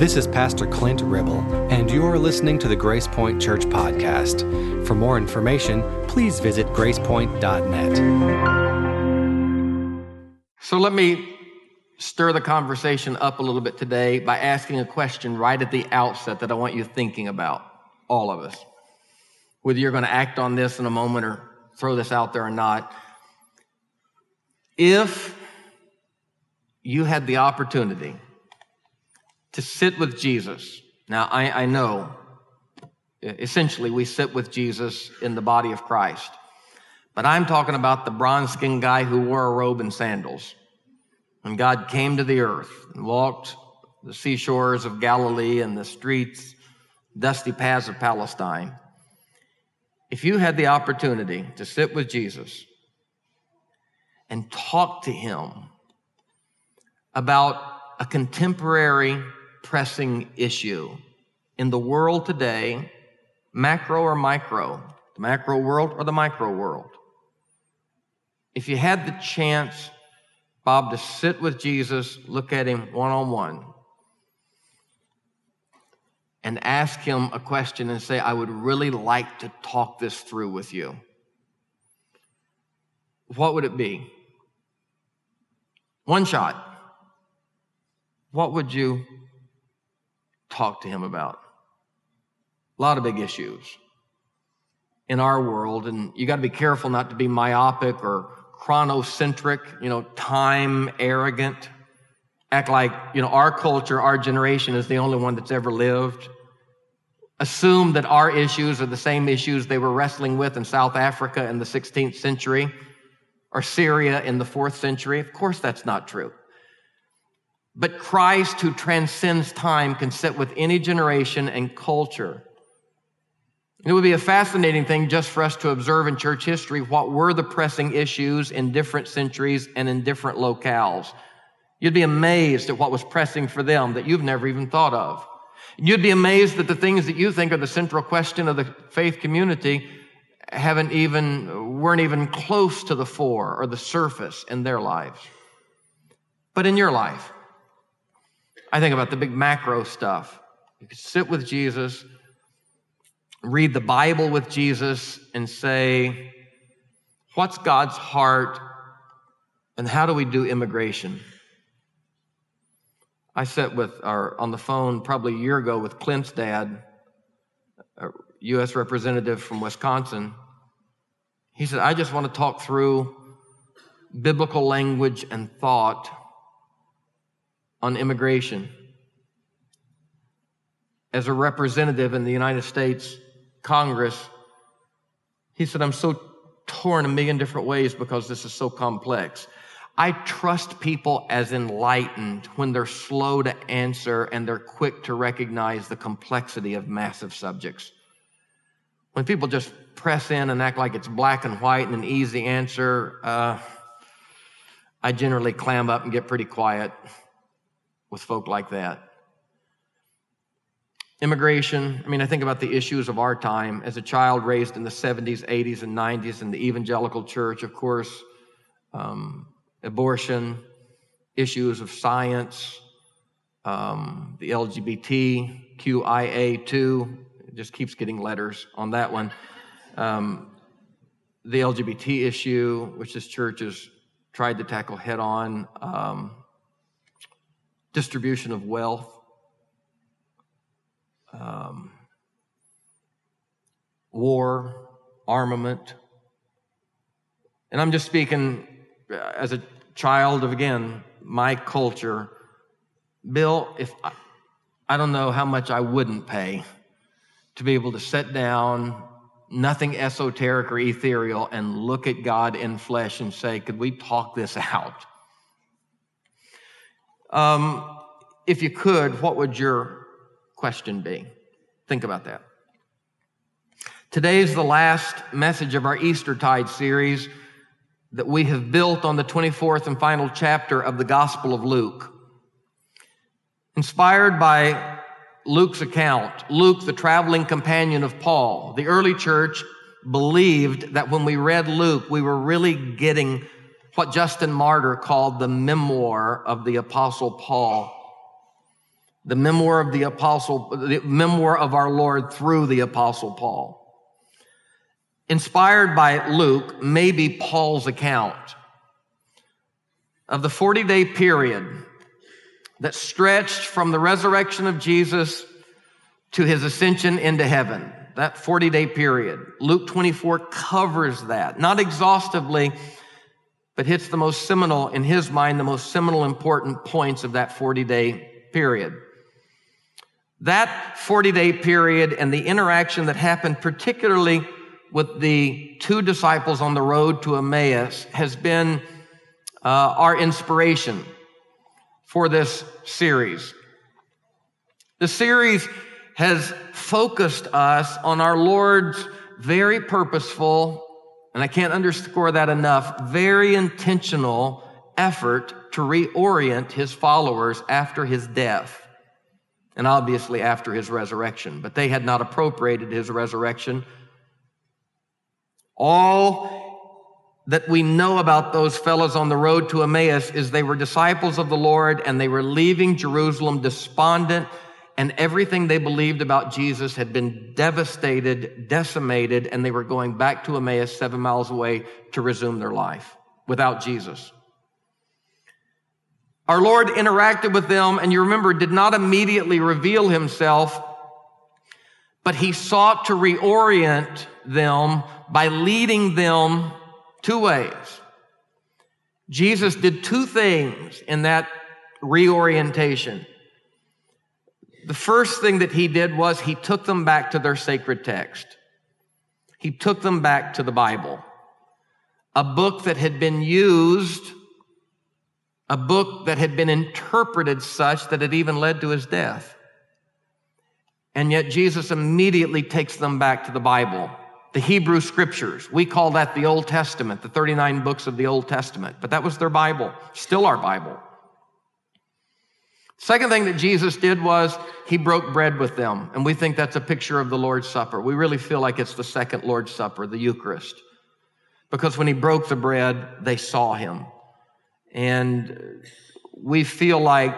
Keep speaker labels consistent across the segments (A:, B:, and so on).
A: This is Pastor Clint Ribble, and you are listening to the Grace Point Church Podcast. For more information, please visit gracepoint.net.
B: So let me stir the conversation up a little bit today by asking a question right at the outset that I want you thinking about, all of us. Whether you're going to act on this in a moment or throw this out there or not. If you had the opportunity to sit with Jesus, now I, I know essentially we sit with Jesus in the body of Christ, but I'm talking about the bronze skinned guy who wore a robe and sandals. When God came to the earth and walked the seashores of Galilee and the streets, dusty paths of Palestine, if you had the opportunity to sit with Jesus and talk to him about a contemporary pressing issue in the world today, macro or micro, the macro world or the micro world, if you had the chance, Bob, to sit with Jesus, look at him one on one, and ask him a question and say, I would really like to talk this through with you, what would it be? One shot. What would you talk to him about? A lot of big issues in our world, and you got to be careful not to be myopic or chronocentric, you know, time arrogant act like, you know, our culture, our generation is the only one that's ever lived. Assume that our issues are the same issues they were wrestling with in South Africa in the 16th century or Syria in the fourth century. Of course, that's not true. But Christ, who transcends time, can sit with any generation and culture. It would be a fascinating thing just for us to observe in church history what were the pressing issues in different centuries and in different locales. You'd be amazed at what was pressing for them that you've never even thought of. You'd be amazed that the things that you think are the central question of the faith community haven't even, weren't even close to the fore or the surface in their lives. But in your life, I think about the big macro stuff. You could sit with Jesus, read the Bible with Jesus, and say, What's God's heart, and how do we do immigration? I sat with our on the phone probably a year ago with Clint's dad, a U.S. representative from Wisconsin. He said, I just want to talk through biblical language and thought on immigration. As a representative in the United States Congress, he said, I'm so torn a million different ways because this is so complex. I trust people as enlightened when they're slow to answer and they're quick to recognize the complexity of massive subjects. When people just press in and act like it's black and white and an easy answer, uh, I generally clam up and get pretty quiet with folk like that. Immigration, I mean, I think about the issues of our time. As a child raised in the 70s, 80s, and 90s in the evangelical church, of course, um, abortion, issues of science, um, the LGBTQIA2, it just keeps getting letters on that one. Um, the LGBT issue, which this church has tried to tackle head on, um, distribution of wealth, um, war, armament. And I'm just speaking as a child of, again, my culture, Bill, if I, I don't know how much I wouldn't pay to be able to sit down, nothing esoteric or ethereal, and look at God in flesh and say, could we talk this out? Um, if you could, what would your question be? Think about that. Today is the last message of our Eastertide series that we have built on the 24th and final chapter of the Gospel of Luke. Inspired by Luke's account, Luke, the traveling companion of Paul, the early church believed that when we read Luke, we were really getting what Justin Martyr called the memoir of the Apostle Paul. the memoir of the apostle, the memoir of our Lord through the apostle Paul. Inspired by Luke, maybe Paul's account of the 40 day period that stretched from the resurrection of Jesus to his ascension into heaven. That 40 day period. Luke 24 covers that, not exhaustively, but hits the most seminal, in his mind, the most seminal important points of that 40 day period. That 40 day period and the interaction that happened, particularly with the two disciples on the road to Emmaus, has been uh, our inspiration for this series. The series has focused us on our Lord's very purposeful, and I can't underscore that enough, very intentional effort to reorient his followers after his death and obviously after his resurrection. But they had not appropriated his resurrection. All that we know about those fellows on the road to Emmaus is they were disciples of the Lord and they were leaving Jerusalem despondent and everything they believed about Jesus had been devastated, decimated, and they were going back to Emmaus seven miles away to resume their life without Jesus. Our Lord interacted with them, and you remember, did not immediately reveal himself, but he sought to reorient them by leading them two ways. Jesus did two things in that reorientation. The first thing that he did was he took them back to their sacred text. He took them back to the Bible, a book that had been used, a book that had been interpreted such that it even led to his death. And yet Jesus immediately takes them back to the Bible, the Hebrew scriptures. We call that the Old Testament, the 39 books of the Old Testament, but that was their Bible, still our Bible. Second thing that Jesus did was he broke bread with them. And we think that's a picture of the Lord's Supper. We really feel like it's the second Lord's Supper, the Eucharist. Because when he broke the bread, they saw him. And we feel like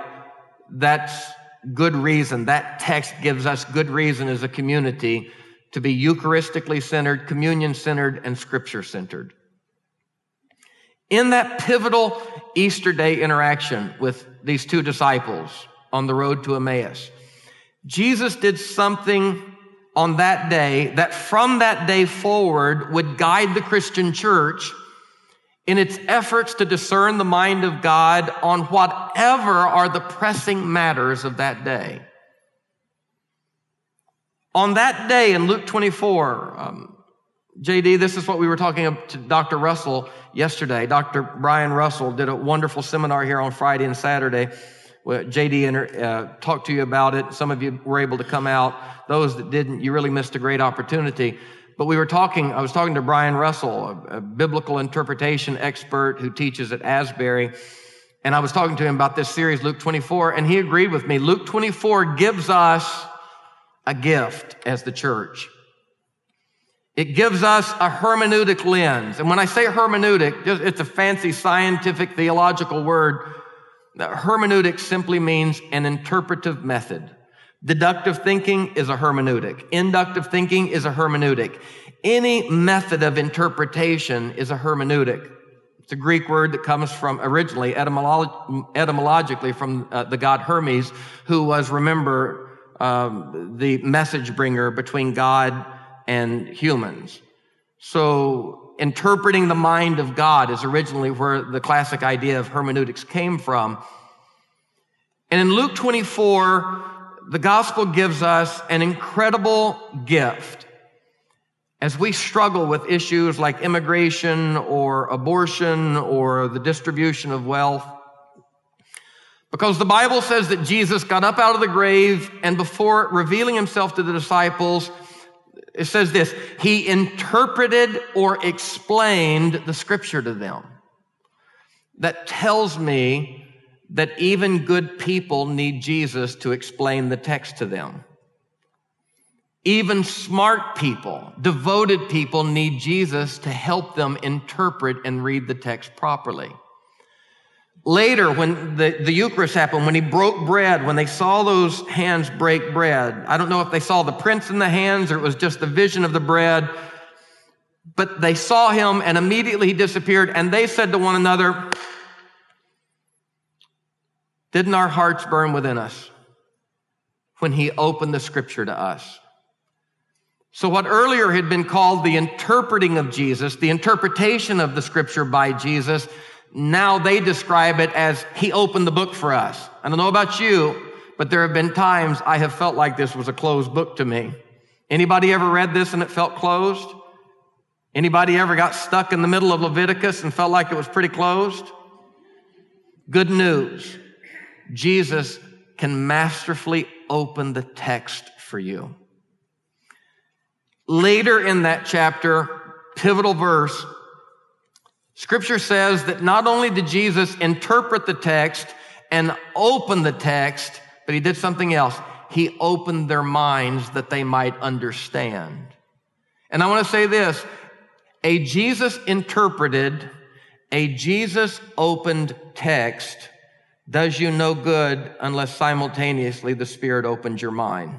B: that's good reason. That text gives us good reason as a community to be Eucharistically centered, communion centered, and scripture centered. In that pivotal Easter day interaction with these two disciples on the road to Emmaus. Jesus did something on that day that from that day forward would guide the Christian church in its efforts to discern the mind of God on whatever are the pressing matters of that day. On that day in Luke 24, um, JD, this is what we were talking to Dr. Russell yesterday. Dr. Brian Russell did a wonderful seminar here on Friday and Saturday. JD uh, talked to you about it. Some of you were able to come out. Those that didn't, you really missed a great opportunity. But we were talking, I was talking to Brian Russell, a, a biblical interpretation expert who teaches at Asbury. And I was talking to him about this series, Luke 24, and he agreed with me. Luke 24 gives us a gift as the church. It gives us a hermeneutic lens. And when I say hermeneutic, it's a fancy scientific theological word. Hermeneutic simply means an interpretive method. Deductive thinking is a hermeneutic. Inductive thinking is a hermeneutic. Any method of interpretation is a hermeneutic. It's a Greek word that comes from originally etymolog- etymologically from uh, the god Hermes, who was, remember, um, the message bringer between God and humans. So interpreting the mind of God is originally where the classic idea of hermeneutics came from. And in Luke 24, the gospel gives us an incredible gift as we struggle with issues like immigration or abortion or the distribution of wealth. Because the Bible says that Jesus got up out of the grave and before revealing himself to the disciples, it says this, he interpreted or explained the scripture to them. That tells me that even good people need Jesus to explain the text to them. Even smart people, devoted people need Jesus to help them interpret and read the text properly. Later, when the, the Eucharist happened, when he broke bread, when they saw those hands break bread, I don't know if they saw the prints in the hands or it was just the vision of the bread, but they saw him and immediately he disappeared and they said to one another, didn't our hearts burn within us when he opened the scripture to us? So what earlier had been called the interpreting of Jesus, the interpretation of the scripture by Jesus, now they describe it as he opened the book for us. I don't know about you, but there have been times I have felt like this was a closed book to me. Anybody ever read this and it felt closed? Anybody ever got stuck in the middle of Leviticus and felt like it was pretty closed? Good news. Jesus can masterfully open the text for you. Later in that chapter, pivotal verse, Scripture says that not only did Jesus interpret the text and open the text, but he did something else. He opened their minds that they might understand. And I want to say this a Jesus interpreted, a Jesus opened text does you no good unless simultaneously the Spirit opens your mind.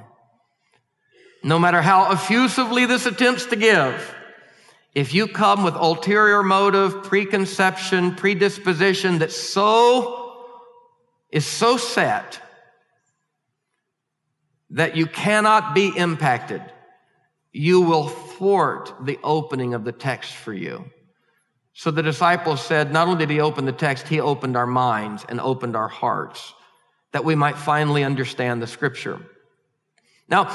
B: No matter how effusively this attempts to give, if you come with ulterior motive, preconception, predisposition that so is so set that you cannot be impacted, you will thwart the opening of the text for you. So the disciples said, not only did he open the text, he opened our minds and opened our hearts that we might finally understand the scripture. Now,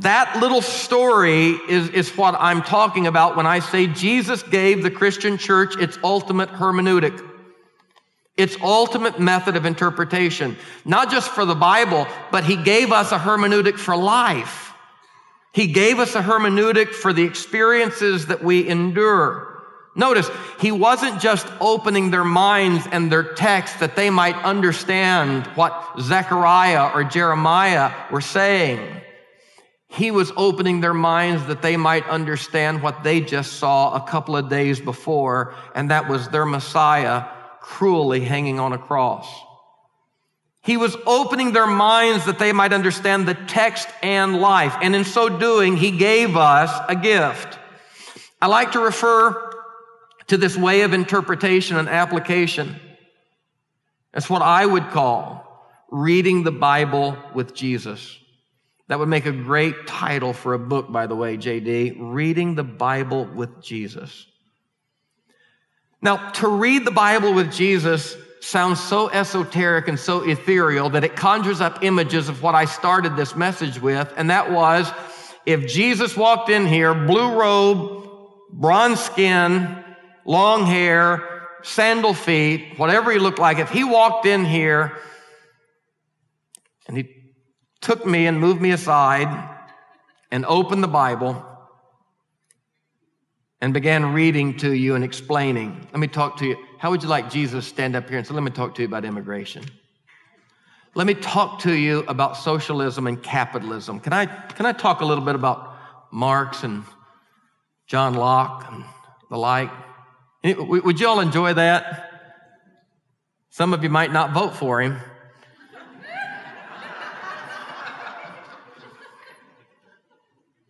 B: that little story is, is what I'm talking about when I say Jesus gave the Christian church its ultimate hermeneutic, its ultimate method of interpretation, not just for the Bible, but he gave us a hermeneutic for life. He gave us a hermeneutic for the experiences that we endure. Notice, he wasn't just opening their minds and their text that they might understand what Zechariah or Jeremiah were saying. He was opening their minds that they might understand what they just saw a couple of days before, and that was their Messiah cruelly hanging on a cross. He was opening their minds that they might understand the text and life. And in so doing, he gave us a gift. I like to refer to this way of interpretation and application. That's what I would call reading the Bible with Jesus. That would make a great title for a book, by the way, JD. Reading the Bible with Jesus. Now, to read the Bible with Jesus sounds so esoteric and so ethereal that it conjures up images of what I started this message with, and that was if Jesus walked in here, blue robe, bronze skin, long hair, sandal feet, whatever he looked like, if he walked in here and he took me and moved me aside and opened the Bible and began reading to you and explaining. Let me talk to you. How would you like Jesus stand up here and say, Let me talk to you about immigration? Let me talk to you about socialism and capitalism. Can I, can I talk a little bit about Marx and John Locke and the like? Would you all enjoy that? Some of you might not vote for him.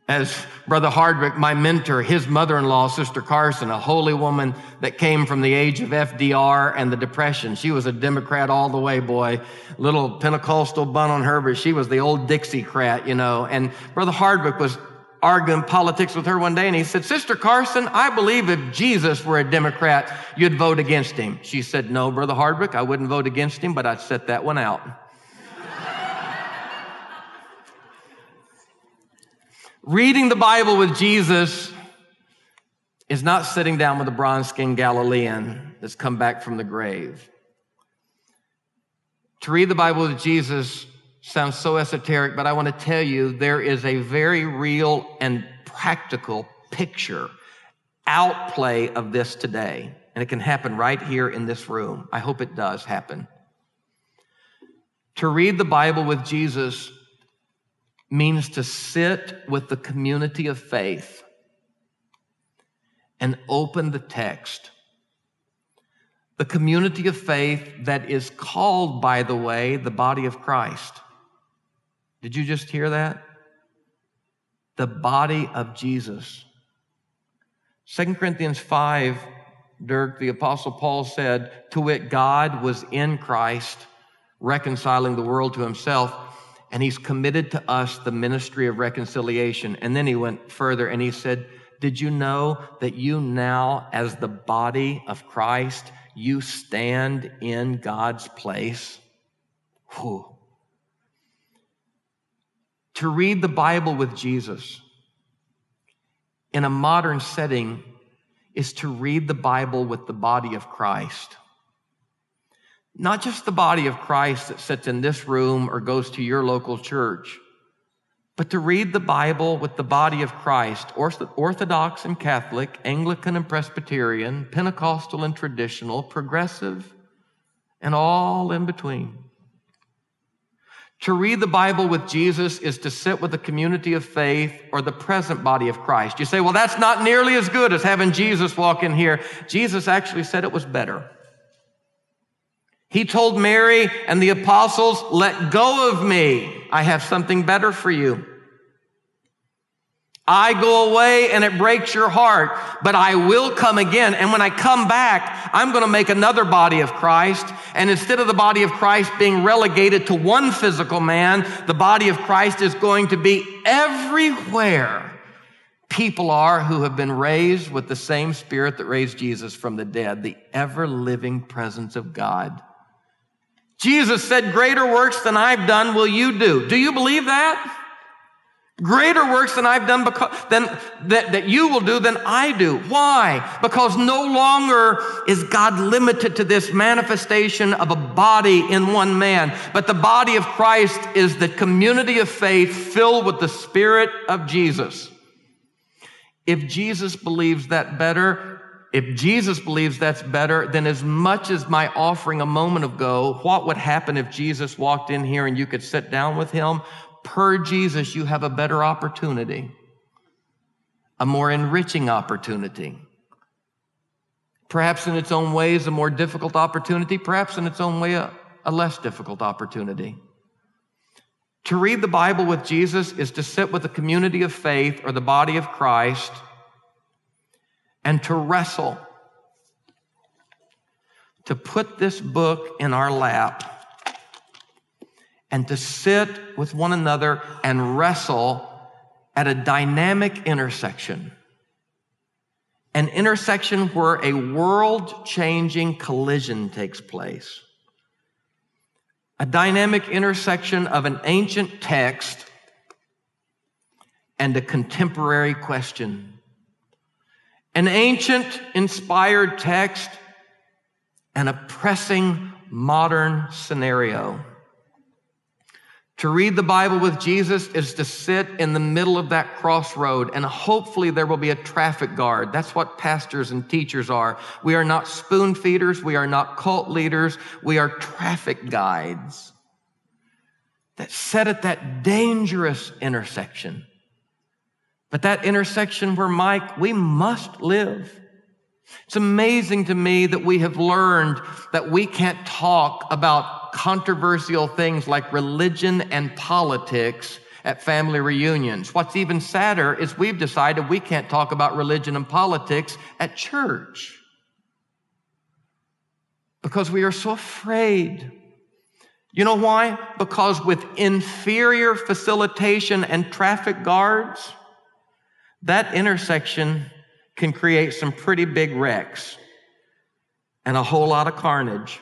B: As Brother Hardwick, my mentor, his mother-in-law, Sister Carson, a holy woman that came from the age of FDR and the Depression. She was a Democrat all the way, boy. Little Pentecostal bun on her, but she was the old Dixiecrat, you know. And Brother Hardwick was arguing politics with her one day and he said, Sister Carson, I believe if Jesus were a Democrat, you'd vote against him. She said, No, Brother Hardwick, I wouldn't vote against him, but I'd set that one out. Reading the Bible with Jesus is not sitting down with a bronze skinned Galilean that's come back from the grave. To read the Bible with Jesus sounds so esoteric, but I want to tell you there is a very real and practical picture, outplay of this today. And it can happen right here in this room. I hope it does happen. To read the Bible with Jesus means to sit with the community of faith and open the text. the community of faith that is called, by the way, the body of Christ. Did you just hear that? The body of Jesus. 2 Corinthians 5, Dirk, the Apostle Paul said, To wit, God was in Christ, reconciling the world to himself, and he's committed to us the ministry of reconciliation. And then he went further and he said, Did you know that you now, as the body of Christ, you stand in God's place. Whew. To read the Bible with Jesus in a modern setting is to read the Bible with the body of Christ. Not just the body of Christ that sits in this room or goes to your local church, but to read the Bible with the body of Christ, Orthodox and Catholic, Anglican and Presbyterian, Pentecostal and traditional, progressive, and all in between. To read the Bible with Jesus is to sit with the community of faith or the present body of Christ. You say, well, that's not nearly as good as having Jesus walk in here. Jesus actually said it was better. He told Mary and the apostles, let go of me. I have something better for you. I go away and it breaks your heart, but I will come again. And when I come back, I'm going to make another body of Christ. And instead of the body of Christ being relegated to one physical man, the body of Christ is going to be everywhere people are who have been raised with the same spirit that raised Jesus from the dead, the ever living presence of God. Jesus said, greater works than I've done will you do. Do you believe that? Greater works than I've done because, than, that, that you will do than I do. Why? Because no longer is God limited to this manifestation of a body in one man, but the body of Christ is the community of faith filled with the Spirit of Jesus. If Jesus believes that better, if Jesus believes that's better, then as much as my offering a moment ago, what would happen if Jesus walked in here and you could sit down with him? Per Jesus, you have a better opportunity, a more enriching opportunity. Perhaps in its own ways, a more difficult opportunity, perhaps in its own way, a, a less difficult opportunity. To read the Bible with Jesus is to sit with the community of faith or the body of Christ and to wrestle, to put this book in our lap and to sit with one another and wrestle at a dynamic intersection. An intersection where a world changing collision takes place. A dynamic intersection of an ancient text and a contemporary question. An ancient inspired text and a pressing modern scenario. To read the Bible with Jesus is to sit in the middle of that crossroad and hopefully there will be a traffic guard. That's what pastors and teachers are. We are not spoon feeders. We are not cult leaders. We are traffic guides that sit at that dangerous intersection but that intersection where, Mike, we must live. It's amazing to me that we have learned that we can't talk about controversial things like religion and politics at family reunions. What's even sadder is we've decided we can't talk about religion and politics at church because we are so afraid. You know why? Because with inferior facilitation and traffic guards, that intersection can create some pretty big wrecks and a whole lot of carnage.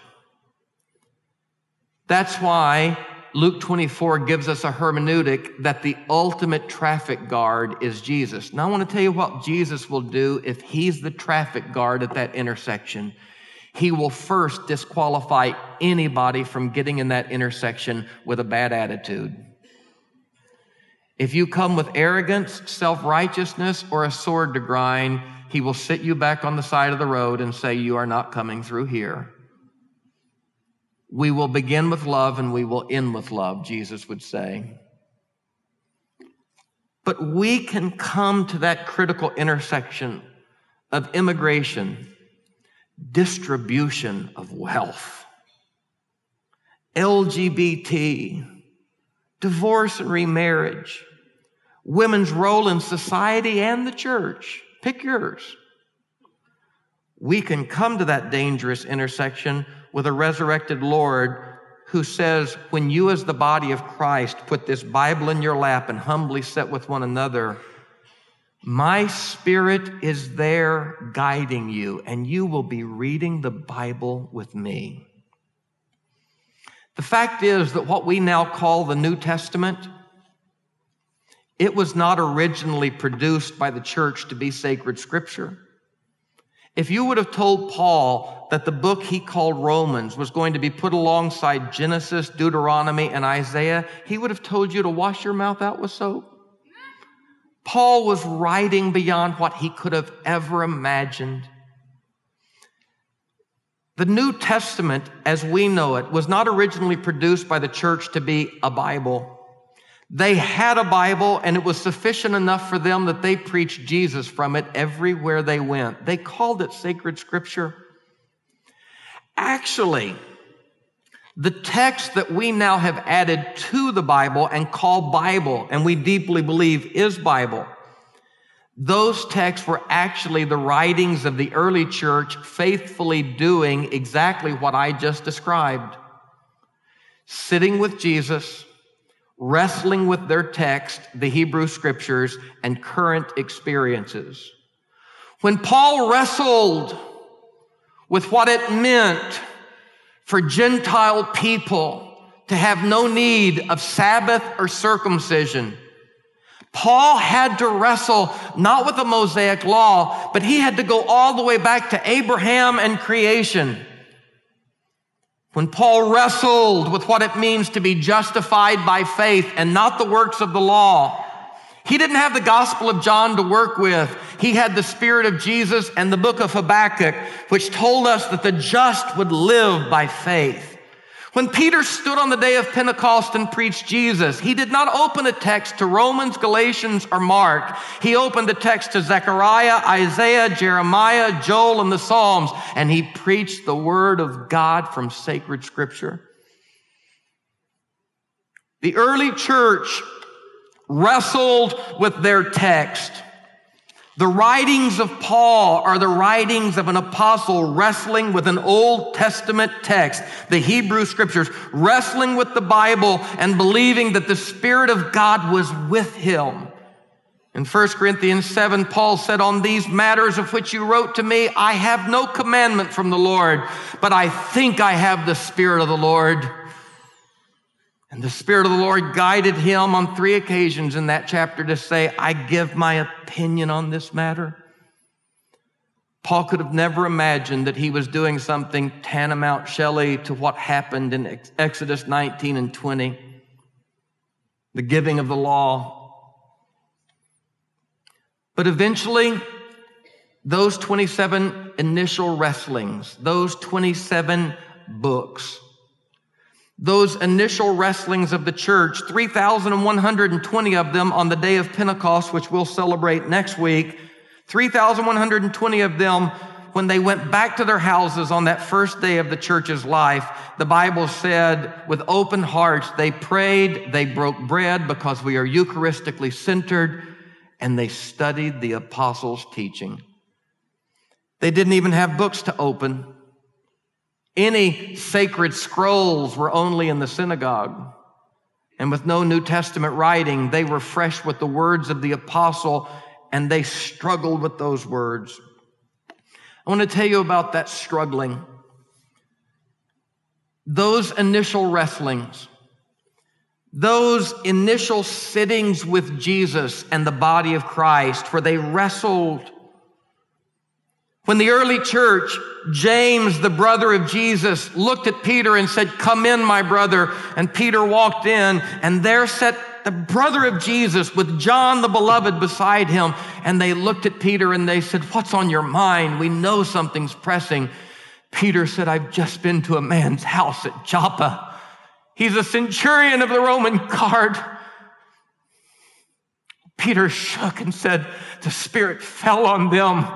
B: That's why Luke 24 gives us a hermeneutic that the ultimate traffic guard is Jesus. Now, I want to tell you what Jesus will do if he's the traffic guard at that intersection. He will first disqualify anybody from getting in that intersection with a bad attitude. If you come with arrogance, self righteousness, or a sword to grind, he will sit you back on the side of the road and say, You are not coming through here. We will begin with love and we will end with love, Jesus would say. But we can come to that critical intersection of immigration, distribution of wealth, LGBT, divorce and remarriage, women's role in society and the church. Pick yours. We can come to that dangerous intersection with a resurrected Lord who says, when you, as the body of Christ, put this Bible in your lap and humbly sit with one another, my spirit is there guiding you, and you will be reading the Bible with me. The fact is that what we now call the New Testament, it was not originally produced by the church to be sacred scripture. If you would have told Paul that the book he called Romans was going to be put alongside Genesis, Deuteronomy, and Isaiah, he would have told you to wash your mouth out with soap. Paul was writing beyond what he could have ever imagined. The New Testament, as we know it, was not originally produced by the church to be a Bible. They had a Bible and it was sufficient enough for them that they preached Jesus from it everywhere they went. They called it sacred scripture. Actually, the text that we now have added to the Bible and call Bible, and we deeply believe is Bible, those texts were actually the writings of the early church faithfully doing exactly what I just described. Sitting with Jesus, wrestling with their text, the Hebrew scriptures, and current experiences. When Paul wrestled with what it meant for Gentile people to have no need of Sabbath or circumcision. Paul had to wrestle not with the Mosaic law, but he had to go all the way back to Abraham and creation. When Paul wrestled with what it means to be justified by faith and not the works of the law, he didn't have the Gospel of John to work with. He had the Spirit of Jesus and the book of Habakkuk, which told us that the just would live by faith. When Peter stood on the day of Pentecost and preached Jesus, he did not open a text to Romans, Galatians, or Mark. He opened a text to Zechariah, Isaiah, Jeremiah, Joel, and the Psalms, and he preached the word of God from sacred scripture. The early church wrestled with their text. The writings of Paul are the writings of an apostle wrestling with an Old Testament text, the Hebrew scriptures, wrestling with the Bible and believing that the Spirit of God was with him. In 1 Corinthians 7, Paul said, On these matters of which you wrote to me, I have no commandment from the Lord, but I think I have the Spirit of the Lord. And the Spirit of the Lord guided him on three occasions in that chapter to say, I give my opinion on this matter. Paul could have never imagined that he was doing something tantamount, Shelley, to what happened in Exodus 19 and 20, the giving of the law. But eventually, those 27 initial wrestlings, those 27 books, those initial wrestlings of the church, 3,120 of them on the day of Pentecost, which we'll celebrate next week, 3,120 of them when they went back to their houses on that first day of the church's life, the Bible said, with open hearts, they prayed, they broke bread because we are Eucharistically centered, and they studied the apostles' teaching. They didn't even have books to open. Any sacred scrolls were only in the synagogue. And with no New Testament writing, they were fresh with the words of the apostle and they struggled with those words. I want to tell you about that struggling. Those initial wrestlings, those initial sittings with Jesus and the body of Christ, where they wrestled when the early church, James, the brother of Jesus, looked at Peter and said, Come in, my brother. And Peter walked in, and there sat the brother of Jesus with John the beloved beside him. And they looked at Peter and they said, What's on your mind? We know something's pressing. Peter said, I've just been to a man's house at Joppa. He's a centurion of the Roman guard. Peter shook and said, The Spirit fell on them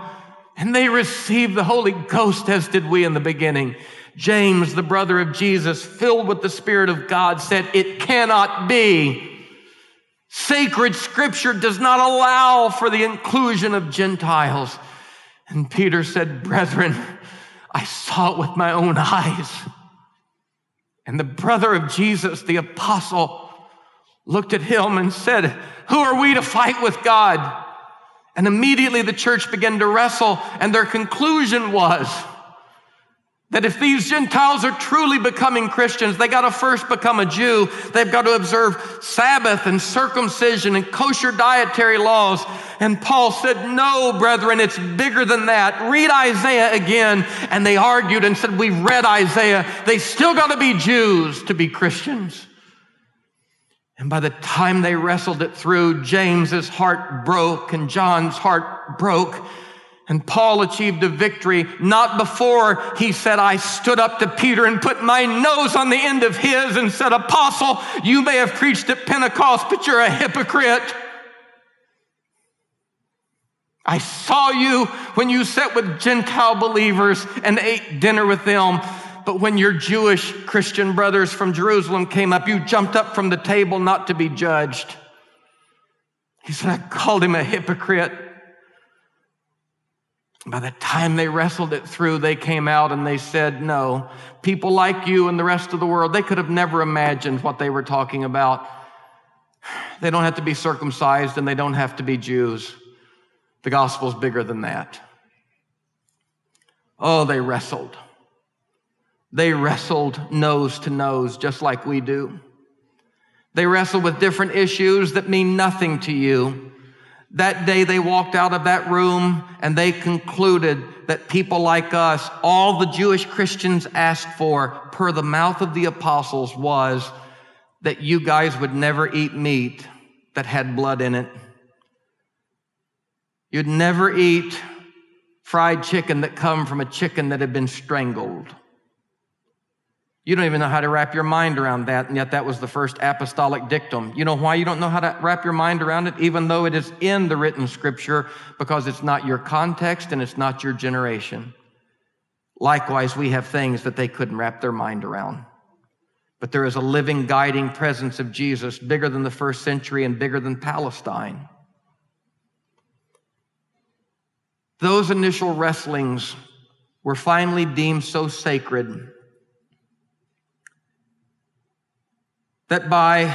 B: And they received the Holy Ghost as did we in the beginning. James, the brother of Jesus, filled with the Spirit of God, said, It cannot be. Sacred scripture does not allow for the inclusion of Gentiles. And Peter said, Brethren, I saw it with my own eyes. And the brother of Jesus, the apostle, looked at him and said, Who are we to fight with God? And immediately the church began to wrestle, and their conclusion was, that if these Gentiles are truly becoming Christians, they got to first become a Jew. They've got to observe Sabbath and circumcision and kosher dietary laws. And Paul said, no, brethren, it's bigger than that. Read Isaiah again. And they argued and said, we've read Isaiah. They still got to be Jews to be Christians. And by the time they wrestled it through, James's heart broke and John's heart broke. And Paul achieved a victory not before he said, I stood up to Peter and put my nose on the end of his and said, Apostle, you may have preached at Pentecost, but you're a hypocrite. I saw you when you sat with Gentile believers and ate dinner with them. But when your Jewish Christian brothers from Jerusalem came up, you jumped up from the table not to be judged. He said, I called him a hypocrite. By the time they wrestled it through, they came out and they said, No, people like you and the rest of the world, they could have never imagined what they were talking about. They don't have to be circumcised and they don't have to be Jews. The gospel's bigger than that. Oh, they wrestled. They wrestled nose to nose, just like we do. They wrestle with different issues that mean nothing to you. That day they walked out of that room and they concluded that people like us, all the Jewish Christians asked for per the mouth of the apostles was that you guys would never eat meat that had blood in it. You'd never eat fried chicken that come from a chicken that had been strangled. You don't even know how to wrap your mind around that, and yet that was the first apostolic dictum. You know why you don't know how to wrap your mind around it, even though it is in the written scripture? Because it's not your context and it's not your generation. Likewise, we have things that they couldn't wrap their mind around. But there is a living, guiding presence of Jesus bigger than the first century and bigger than Palestine. Those initial wrestlings were finally deemed so sacred that by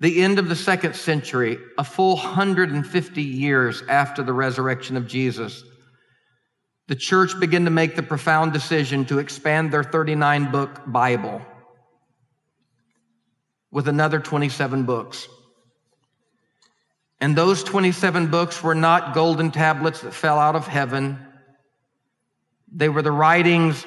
B: the end of the second century, a full 150 years after the resurrection of Jesus, the church began to make the profound decision to expand their 39 book Bible with another 27 books. And those 27 books were not golden tablets that fell out of heaven. They were the writings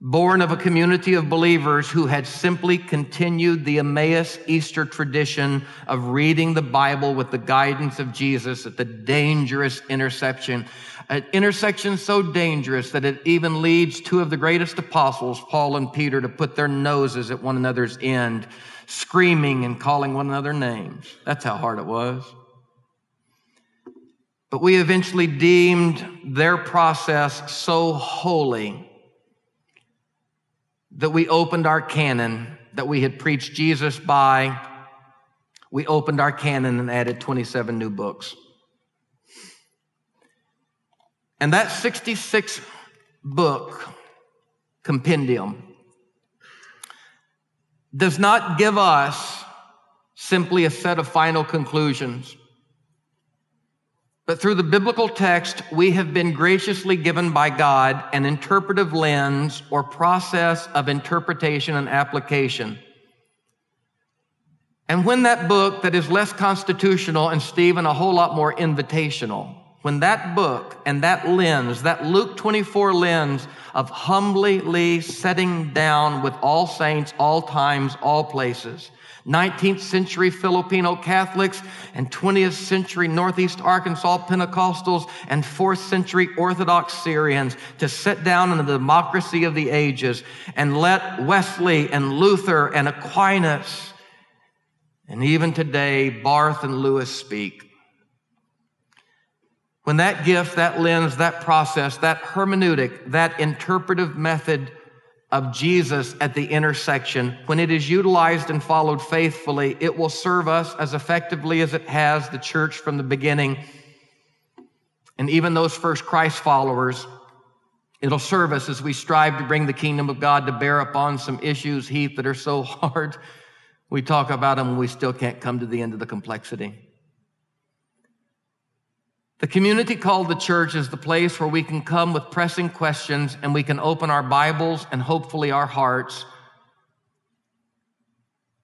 B: born of a community of believers who had simply continued the Emmaus Easter tradition of reading the Bible with the guidance of Jesus at the dangerous intersection. An intersection so dangerous that it even leads two of the greatest apostles, Paul and Peter, to put their noses at one another's end, screaming and calling one another names. That's how hard it was. But we eventually deemed their process so holy that we opened our canon that we had preached Jesus by. We opened our canon and added 27 new books. And that 66 book compendium does not give us simply a set of final conclusions. But through the biblical text, we have been graciously given by God an interpretive lens or process of interpretation and application. And when that book that is less constitutional and Stephen a whole lot more invitational, when that book and that lens, that Luke 24 lens of humbly setting down with all saints, all times, all places, 19th century Filipino Catholics and 20th century Northeast Arkansas Pentecostals and 4th century Orthodox Syrians to sit down in the democracy of the ages and let Wesley and Luther and Aquinas and even today Barth and Lewis speak. when that gift, that lens, that process, that hermeneutic, that interpretive method of Jesus at the intersection, when it is utilized and followed faithfully, it will serve us as effectively as it has the church from the beginning. And even those first Christ followers, it'll serve us as we strive to bring the kingdom of God to bear upon some issues, Heath, that are so hard. We talk about them and we still can't come to the end of the complexity. The community called the church is the place where we can come with pressing questions and we can open our Bibles and hopefully our hearts.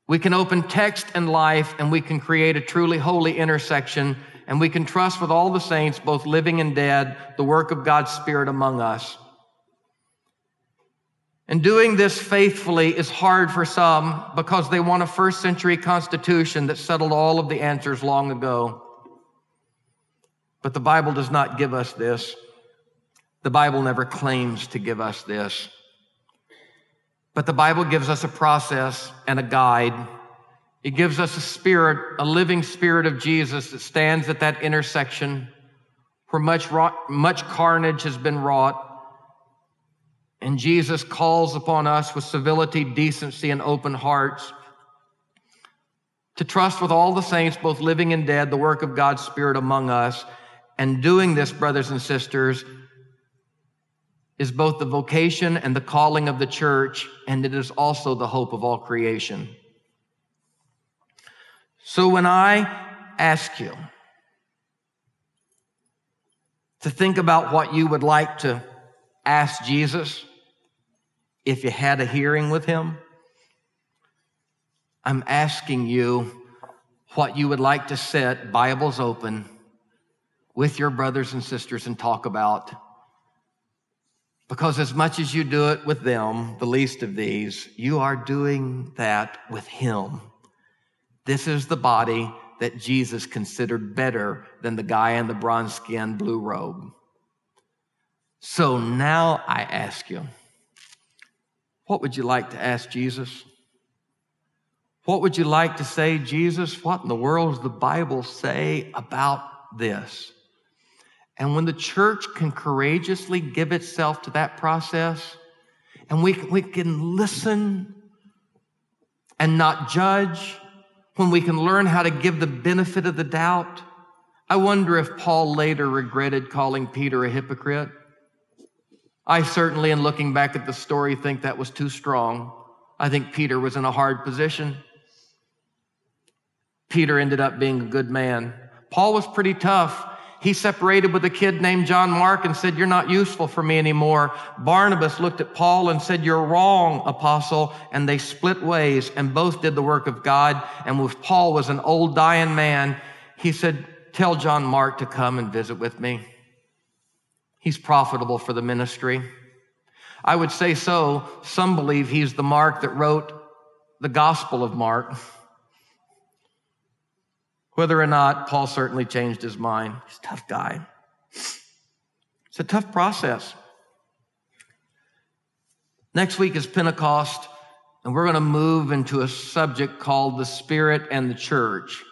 B: We can open text and life and we can create a truly holy intersection and we can trust with all the saints, both living and dead, the work of God's Spirit among us. And doing this faithfully is hard for some because they want a first century constitution that settled all of the answers long ago. But the Bible does not give us this. The Bible never claims to give us this. But the Bible gives us a process and a guide. It gives us a spirit, a living spirit of Jesus that stands at that intersection where much, much carnage has been wrought. And Jesus calls upon us with civility, decency, and open hearts to trust with all the saints, both living and dead, the work of God's Spirit among us and doing this, brothers and sisters, is both the vocation and the calling of the church, and it is also the hope of all creation. So when I ask you to think about what you would like to ask Jesus if you had a hearing with him, I'm asking you what you would like to set, Bibles open, with your brothers and sisters and talk about. Because as much as you do it with them, the least of these, you are doing that with Him. This is the body that Jesus considered better than the guy in the bronze skin blue robe. So now I ask you, what would you like to ask Jesus? What would you like to say, Jesus? What in the world does the Bible say about this? And when the church can courageously give itself to that process, and we, we can listen and not judge, when we can learn how to give the benefit of the doubt, I wonder if Paul later regretted calling Peter a hypocrite. I certainly, in looking back at the story, think that was too strong. I think Peter was in a hard position. Peter ended up being a good man. Paul was pretty tough. He separated with a kid named John Mark and said, You're not useful for me anymore. Barnabas looked at Paul and said, You're wrong, apostle. And they split ways and both did the work of God. And with Paul was an old dying man, he said, Tell John Mark to come and visit with me. He's profitable for the ministry. I would say so. Some believe he's the Mark that wrote the Gospel of Mark. Whether or not Paul certainly changed his mind. He's a tough guy. It's a tough process. Next week is Pentecost, and we're going to move into a subject called the Spirit and the Church.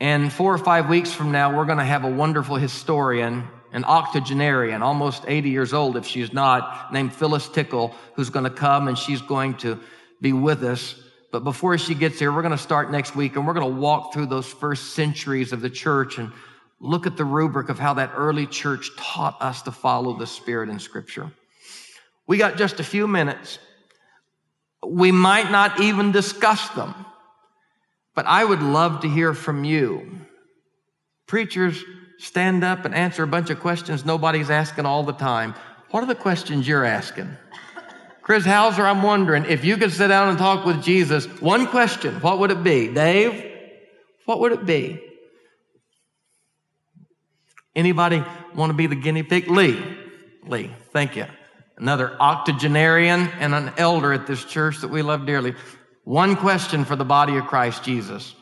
B: And four or five weeks from now, we're going to have a wonderful historian, an octogenarian, almost 80 years old if she's not, named Phyllis Tickle, who's going to come and she's going to be with us but before she gets here, we're going to start next week and we're going to walk through those first centuries of the church and look at the rubric of how that early church taught us to follow the Spirit in Scripture. We got just a few minutes. We might not even discuss them, but I would love to hear from you. Preachers stand up and answer a bunch of questions nobody's asking all the time. What are the questions you're asking? Chris Hauser, I'm wondering if you could sit down and talk with Jesus, one question, what would it be? Dave, what would it be? Anybody want to be the guinea pig? Lee. Lee, thank you. Another octogenarian and an elder at this church that we love dearly. One question for the body of Christ Jesus.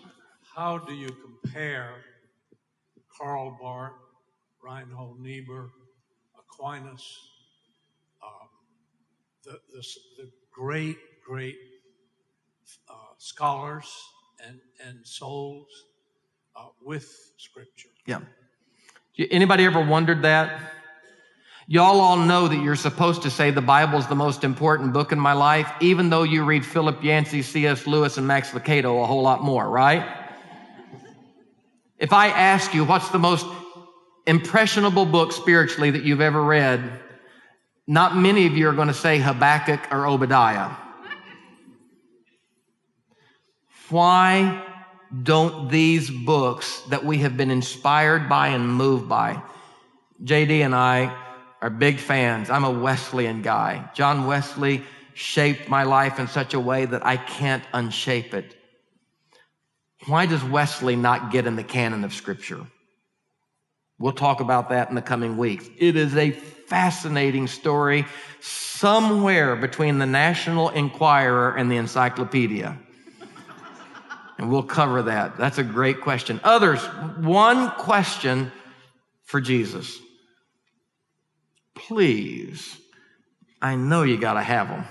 C: How do you compare Karl Barth, Reinhold Niebuhr, Aquinas, the, the, the great, great uh, scholars and, and souls uh, with Scripture.
B: Yeah. Anybody ever wondered that? Y'all all know that you're supposed to say the Bible's the most important book in my life, even though you read Philip Yancey, C.S. Lewis, and Max Lucado a whole lot more, right? If I ask you what's the most impressionable book spiritually that you've ever read, not many of you are going to say Habakkuk or Obadiah. Why don't these books that we have been inspired by and moved by? JD and I are big fans. I'm a Wesleyan guy. John Wesley shaped my life in such a way that I can't unshape it. Why does Wesley not get in the canon of Scripture? We'll talk about that in the coming weeks. It is a fascinating story somewhere between the National Enquirer and the Encyclopedia. And we'll cover that. That's a great question. Others, one question for Jesus. Please, I know you got to have them.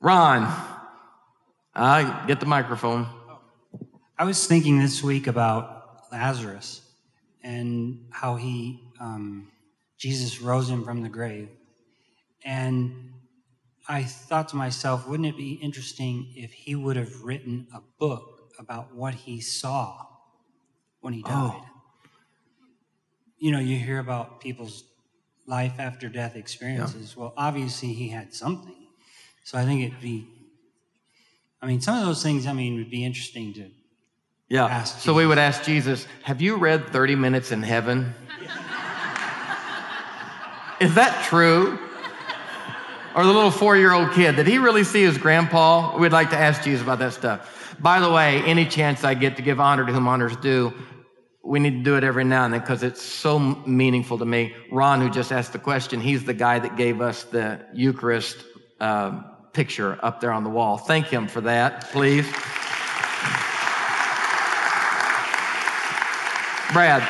B: Ron, uh, get the microphone.
D: I was thinking this week about Lazarus and how he, um, Jesus rose him from the grave. And I thought to myself, wouldn't it be interesting if he would have written a book about what he saw when he died? Oh. You know, you hear about people's life after death experiences. Yeah. Well, obviously, he had something. So I think it'd be, I mean, some of those things, I mean, would be interesting to
B: yeah. So we would ask Jesus, Have you read 30 Minutes in Heaven? Is that true? Or the little four year old kid, did he really see his grandpa? We'd like to ask Jesus about that stuff. By the way, any chance I get to give honor to whom honors due, we need to do it every now and then because it's so meaningful to me. Ron, who just asked the question, he's the guy that gave us the Eucharist uh, picture up there on the wall. Thank him for that, please. Brad.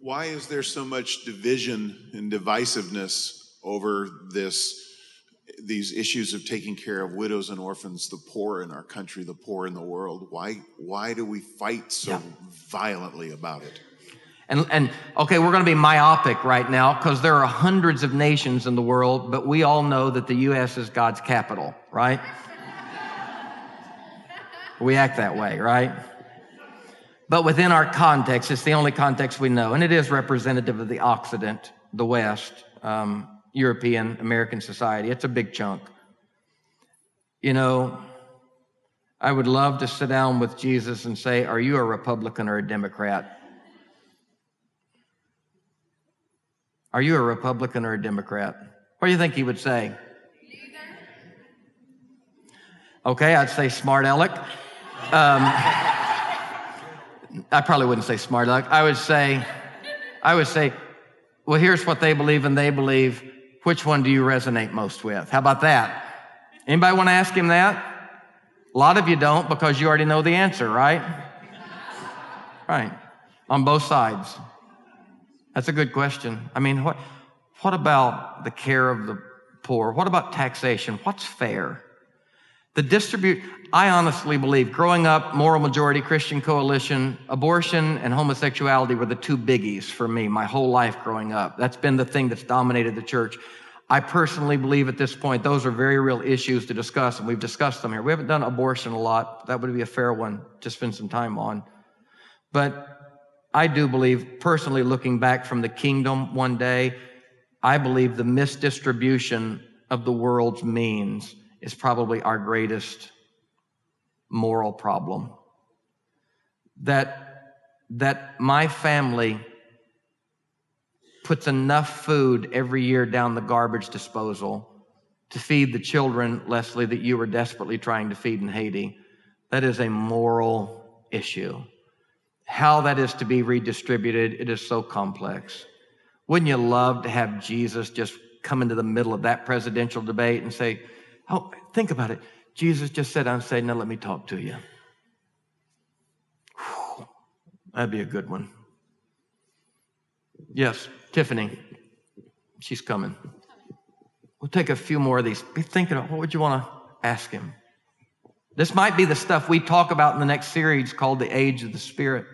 E: Why is there so much division and divisiveness over this? These issues of taking care of widows and orphans, the poor in our country, the poor in the world. Why, why do we fight so yeah. violently about it?
B: And, and okay, we're going to be myopic right now because there are hundreds of nations in the world, but we all know that the U.S. is God's capital, right? we act that way, right? But within our context, it's the only context we know, and it is representative of the Occident, the West, um, European, American society. It's a big chunk. You know, I would love to sit down with Jesus and say, Are you a Republican or a Democrat? Are you a Republican or a Democrat? What do you think he would say? Okay, I'd say smart aleck. Um, I probably wouldn't say smart aleck. I would say, I would say, well, here's what they believe and they believe. Which one do you resonate most with? How about that? Anybody want to ask him that? A lot of you don't because you already know the answer, right? Right. On both sides. That's a good question. I mean, what, what about the care of the poor? What about taxation? What's fair? The distribute, I honestly believe growing up, moral majority Christian coalition, abortion and homosexuality were the two biggies for me my whole life growing up. That's been the thing that's dominated the church. I personally believe at this point those are very real issues to discuss, and we've discussed them here. We haven't done abortion a lot. That would be a fair one to spend some time on. But I do believe, personally, looking back from the kingdom one day, I believe the misdistribution of the world's means is probably our greatest moral problem. That, that my family puts enough food every year down the garbage disposal to feed the children, Leslie, that you were desperately trying to feed in Haiti. That is a moral issue. How that is to be redistributed, it is so complex. Wouldn't you love to have Jesus just come into the middle of that presidential debate and say, Oh, think about it. Jesus just said, I'm saying, now let me talk to you. Whew, that'd be a good one. Yes, Tiffany. She's coming. We'll take a few more of these. Be thinking of what would you want to ask him? This might be the stuff we talk about in the next series called The Age of the Spirit.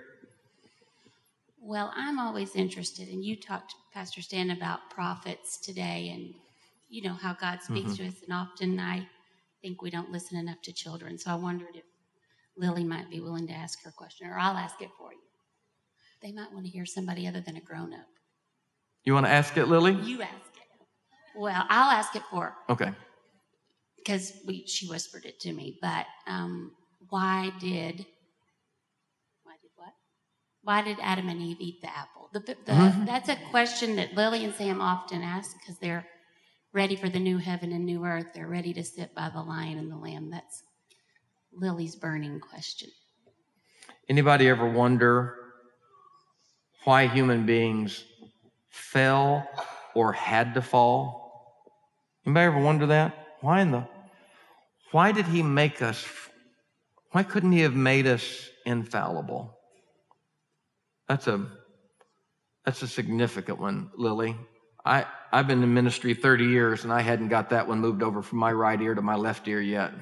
F: Well, I'm always interested, and you talked, Pastor Stan, about prophets today, and you know how God speaks
B: Mm-hmm.
F: to us, and often I think we don't listen enough to children. So I wondered if Lily might be willing to ask her question, or I'll ask it for you. They might want to hear somebody other than a grown up.
B: You want to ask it, Lily?
F: You ask it. Well, I'll ask it for her
B: Okay.
F: because we she whispered it to me. But um, why did why did what? Why did Adam and Eve eat the apple? The, the,
B: Mm-hmm.
F: That's a question that Lily and Sam often ask because they're ready for the new heaven and new earth. They're ready to sit by the lion and the lamb. That's Lily's burning question.
B: Anybody ever wonder why human beings fell or had to fall? Anybody ever wonder that? Why in the why did he make us why couldn't he have made us infallible? That's a that's a significant one, Lily. I, I've been in ministry 30 years and I hadn't got that one moved over from my right ear to my left ear yet.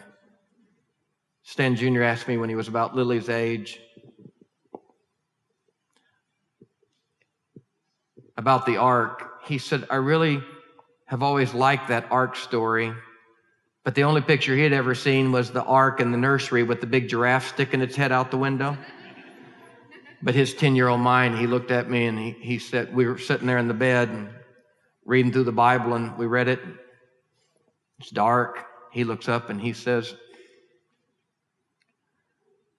B: Stan Jr. asked me when he was about Lily's age about the ark. He said, I really have always liked that ark story, but the only picture he had ever seen was the ark in the nursery with the big giraffe sticking its head out the window. But his 10 year old mind, he looked at me and he, he said, We were sitting there in the bed and reading through the Bible and we read it. It's dark. He looks up and he says,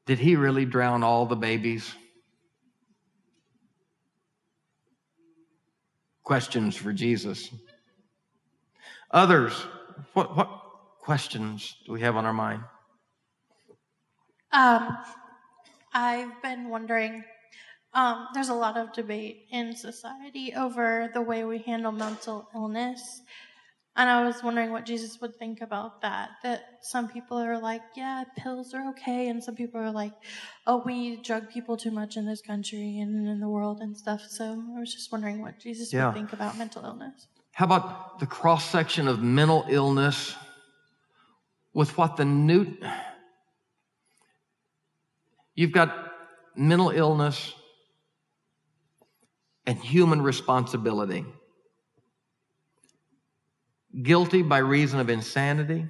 B: Did he really drown all the babies? Questions for Jesus. Others, what, what questions do we have on our mind?
G: Um, I've been wondering. Um, there's a lot of debate in society over the way we handle mental illness, and I was wondering what Jesus would think about that. That some people are like, "Yeah, pills are okay," and some people are like, "Oh, we drug people too much in this country and in the world and stuff." So I was just wondering what Jesus
B: Yeah.
G: would think about mental illness.
B: How about the cross section of mental illness with what the new. You've got mental illness and human responsibility. Guilty by reason of insanity.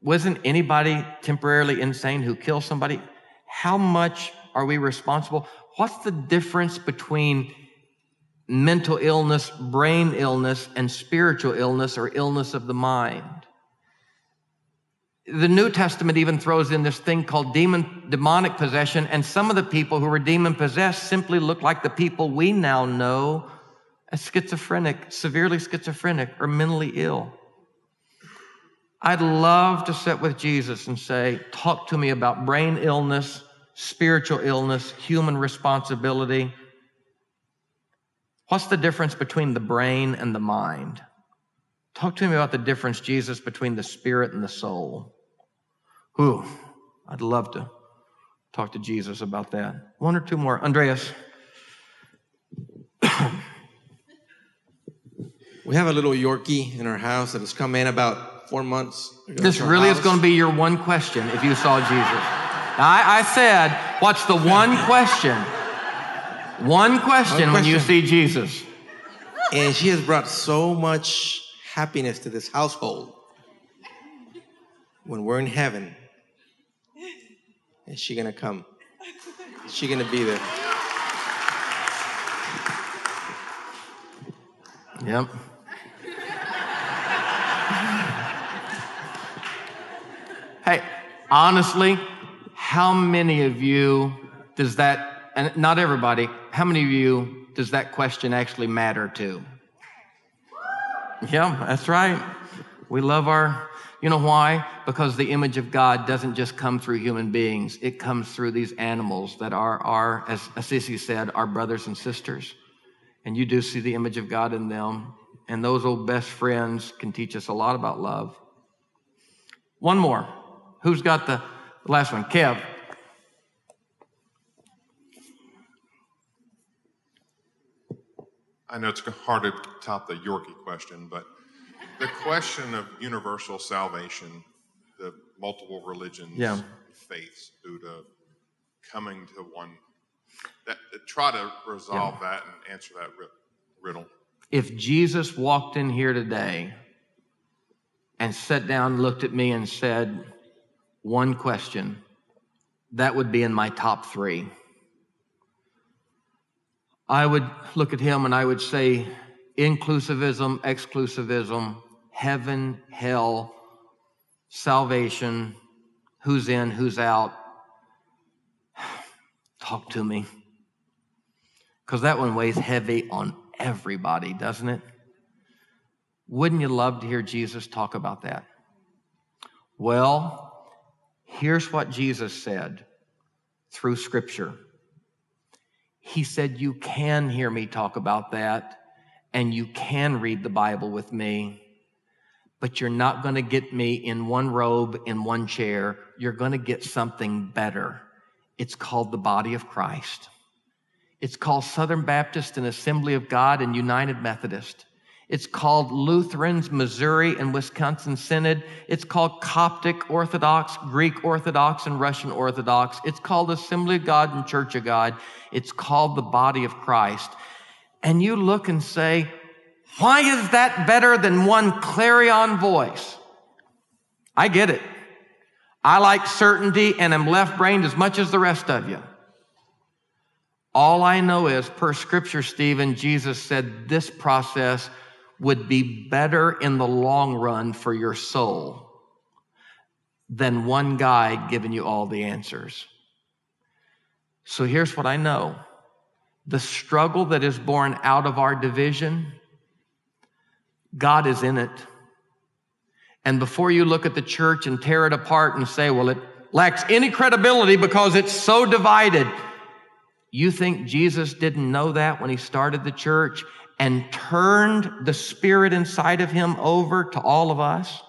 B: Wasn't anybody temporarily insane who killed somebody? How much are we responsible? What's the difference between mental illness, brain illness, and spiritual illness or illness of the mind. The New Testament even throws in this thing called demon, demonic possession, and some of the people who were demon possessed simply look like the people we now know as schizophrenic, severely schizophrenic, or mentally ill. I'd love to sit with Jesus and say, Talk to me about brain illness, spiritual illness, human responsibility. What's the difference between the brain and the mind? Talk to me about the difference, Jesus, between the spirit and the soul. Whew, I'd love to talk to Jesus about that. One or two more. Andreas.
H: We have a little Yorkie in our house that has come in about four months.
B: This really is going to be your one question if you saw Jesus. Now, I, I said, what's the one question? One question when you see. Jesus.
H: And she has brought so much happiness to this household. When we're in heaven, is she gonna come? Is she gonna be there?
B: Yep. hey, honestly, how many of you does that, and not everybody, how many of you does that question actually matter to? Yeah, that's right. We love our, you know why? Because the image of God doesn't just come through human beings, it comes through these animals that are, are as Assisi said, our brothers and sisters and you do see the image of God in them. And those old best friends can teach us a lot about love. One more. Who's got the last one? Kev.
I: I know it's hard to top the Yorkie question, but the question of universal salvation, the multiple religions,
B: Yeah.
I: faiths, Buddha, coming to one That, try to resolve that and answer that riddle.
B: If Jesus walked in here today and sat down, looked at me, and said one question, that would be in my top three. I would look at him and I would say inclusivism, exclusivism, heaven, hell, salvation, who's in, who's out. Talk to me. Because that one weighs heavy on everybody, doesn't it? Wouldn't you love to hear Jesus talk about that? Well, here's what Jesus said through Scripture. He said, You can hear me talk about that, and you can read the Bible with me, but you're not going to get me in one robe, in one chair. You're going to get something better. It's called the body of Christ. It's called Southern Baptist and Assembly of God and United Methodist. It's called Lutherans, Missouri and Wisconsin Synod. It's called Coptic Orthodox, Greek Orthodox, and Russian Orthodox. It's called Assembly of God and Church of God. It's called the body of Christ. And you look and say, why is that better than one clarion voice? I get it. I like certainty and am left brained as much as the rest of you. All I know is, per scripture, Stephen, Jesus said this process would be better in the long run for your soul than one guy giving you all the answers. So here's what I know the struggle that is born out of our division, God is in it. And before you look at the church and tear it apart and say, well, it lacks any credibility because it's so divided, you think Jesus didn't know that when he started the church and turned the spirit inside of him over to all of us?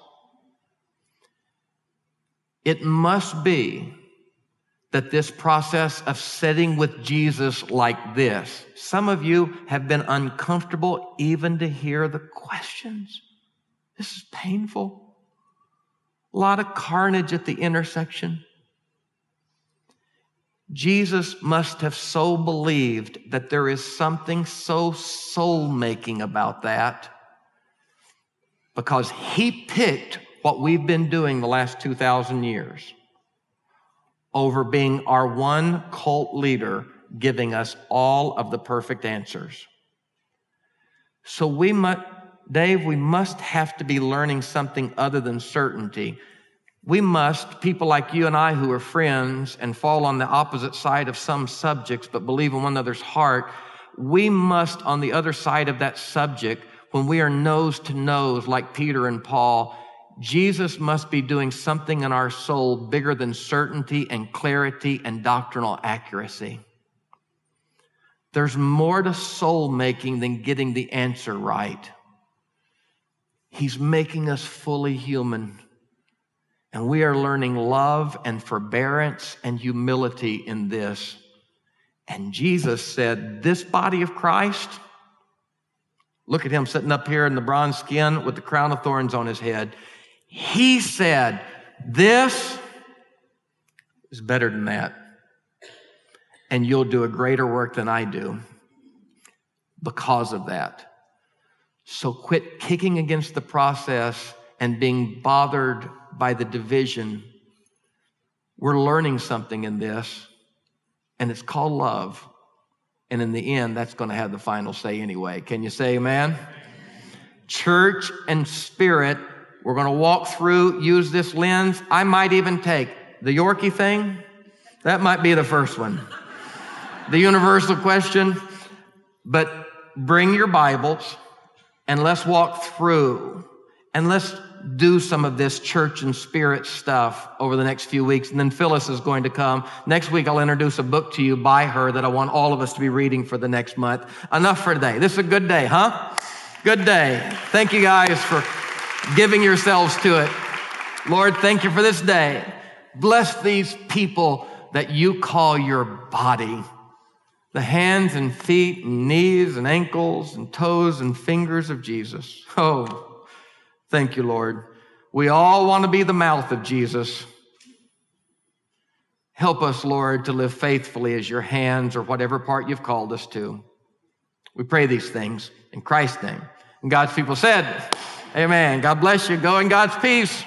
B: It must be that this process of sitting with Jesus like this, some of you have been uncomfortable even to hear the questions. This is painful. A lot of carnage at the intersection. Jesus must have so believed that there is something so soul making about that because he picked what we've been doing the last 2,000 years over being our one cult leader giving us all of the perfect answers. So we must, Dave, we must have to be learning something other than certainty we must, people like you and I who are friends and fall on the opposite side of some subjects but believe in one another's heart, we must, on the other side of that subject, when we are nose to nose like Peter and Paul, Jesus must be doing something in our soul bigger than certainty and clarity and doctrinal accuracy. There's more to soul making than getting the answer right. He's making us fully human. And we are learning love and forbearance and humility in this. And Jesus said, This body of Christ, look at him sitting up here in the bronze skin with the crown of thorns on his head. He said, This is better than that. And you'll do a greater work than I do because of that. So quit kicking against the process and being bothered by the division. We're learning something in this, and it's called love. And in the end, that's going to have the final say anyway. Can you say amen? Church and spirit, we're going to walk through, use this lens. I might even take the Yorkie thing. That might be the first one. the universal question. But bring your Bibles and let's walk through and let's do some of this church and spirit stuff over the next few weeks. And then Phyllis is going to come. Next week, I'll introduce a book to you by her that I want all of us to be reading for the next month. Enough for today. This is a good day, huh? Good day. Thank you guys for giving yourselves to it. Lord, thank you for this day. Bless these people that you call your body. The hands and feet and knees and ankles and toes and fingers of Jesus. Oh, Thank you, Lord. We all want to be the mouth of Jesus. Help us, Lord, to live faithfully as your hands or whatever part you've called us to. We pray these things in Christ's name. And God's people said, Amen. God bless you. Go in God's peace.